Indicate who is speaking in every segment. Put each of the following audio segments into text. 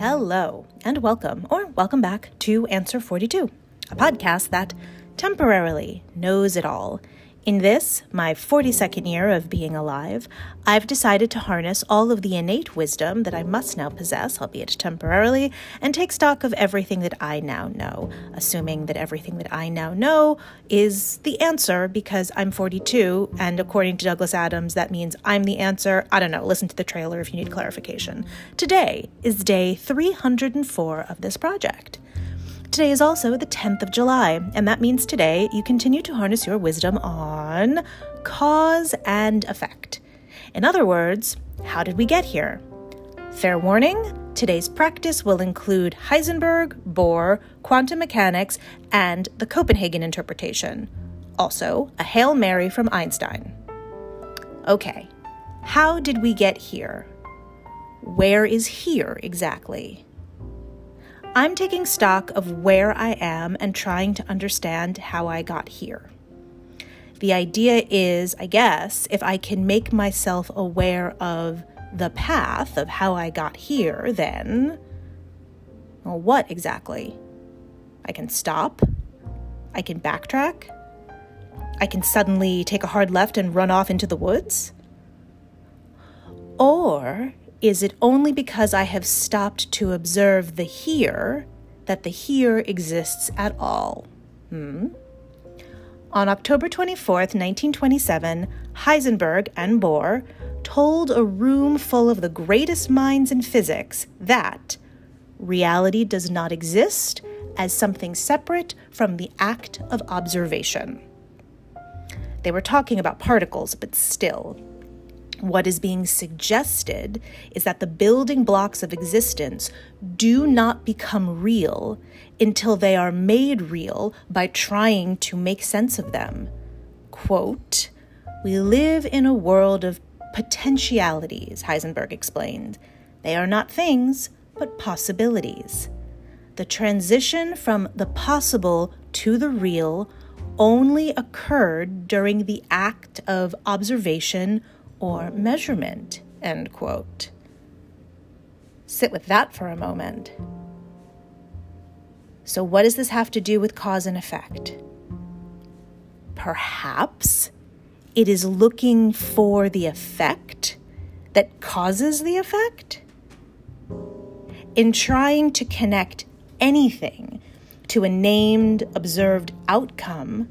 Speaker 1: Hello, and welcome, or welcome back to Answer 42, a podcast that temporarily knows it all. In this, my 42nd year of being alive, I've decided to harness all of the innate wisdom that I must now possess, albeit temporarily, and take stock of everything that I now know, assuming that everything that I now know is the answer because I'm 42, and according to Douglas Adams, that means I'm the answer. I don't know, listen to the trailer if you need clarification. Today is day 304 of this project. Today is also the 10th of July, and that means today you continue to harness your wisdom on cause and effect. In other words, how did we get here? Fair warning today's practice will include Heisenberg, Bohr, quantum mechanics, and the Copenhagen interpretation. Also, a Hail Mary from Einstein. Okay, how did we get here? Where is here exactly? I'm taking stock of where I am and trying to understand how I got here. The idea is, I guess, if I can make myself aware of the path of how I got here, then. Well, what exactly? I can stop. I can backtrack. I can suddenly take a hard left and run off into the woods. Or is it only because I have stopped to observe the here that the here exists at all? Hmm? On October 24th, 1927, Heisenberg and Bohr told a room full of the greatest minds in physics that reality does not exist as something separate from the act of observation. They were talking about particles, but still, what is being suggested is that the building blocks of existence do not become real until they are made real by trying to make sense of them. Quote, We live in a world of potentialities, Heisenberg explained. They are not things, but possibilities. The transition from the possible to the real only occurred during the act of observation or measurement, end quote. Sit with that for a moment. So, what does this have to do with cause and effect? Perhaps it is looking for the effect that causes the effect? In trying to connect anything to a named, observed outcome,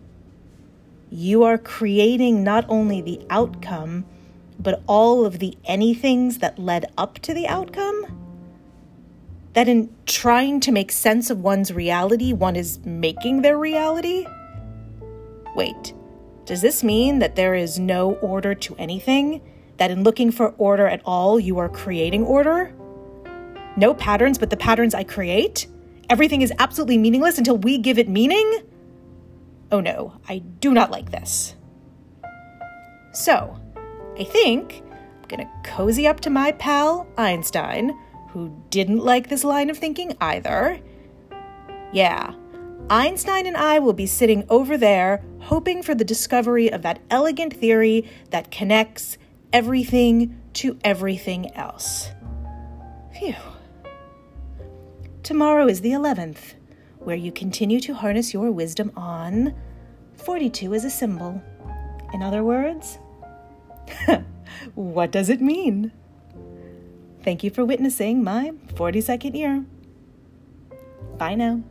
Speaker 1: you are creating not only the outcome, but all of the anythings that led up to the outcome? That in trying to make sense of one's reality, one is making their reality? Wait, does this mean that there is no order to anything? That in looking for order at all, you are creating order? No patterns but the patterns I create? Everything is absolutely meaningless until we give it meaning? Oh no, I do not like this. So, I think I'm gonna cozy up to my pal Einstein, who didn't like this line of thinking either. Yeah, Einstein and I will be sitting over there hoping for the discovery of that elegant theory that connects everything to everything else. Phew. Tomorrow is the 11th, where you continue to harness your wisdom on 42 as a symbol. In other words, what does it mean? Thank you for witnessing my 42nd year. Bye now.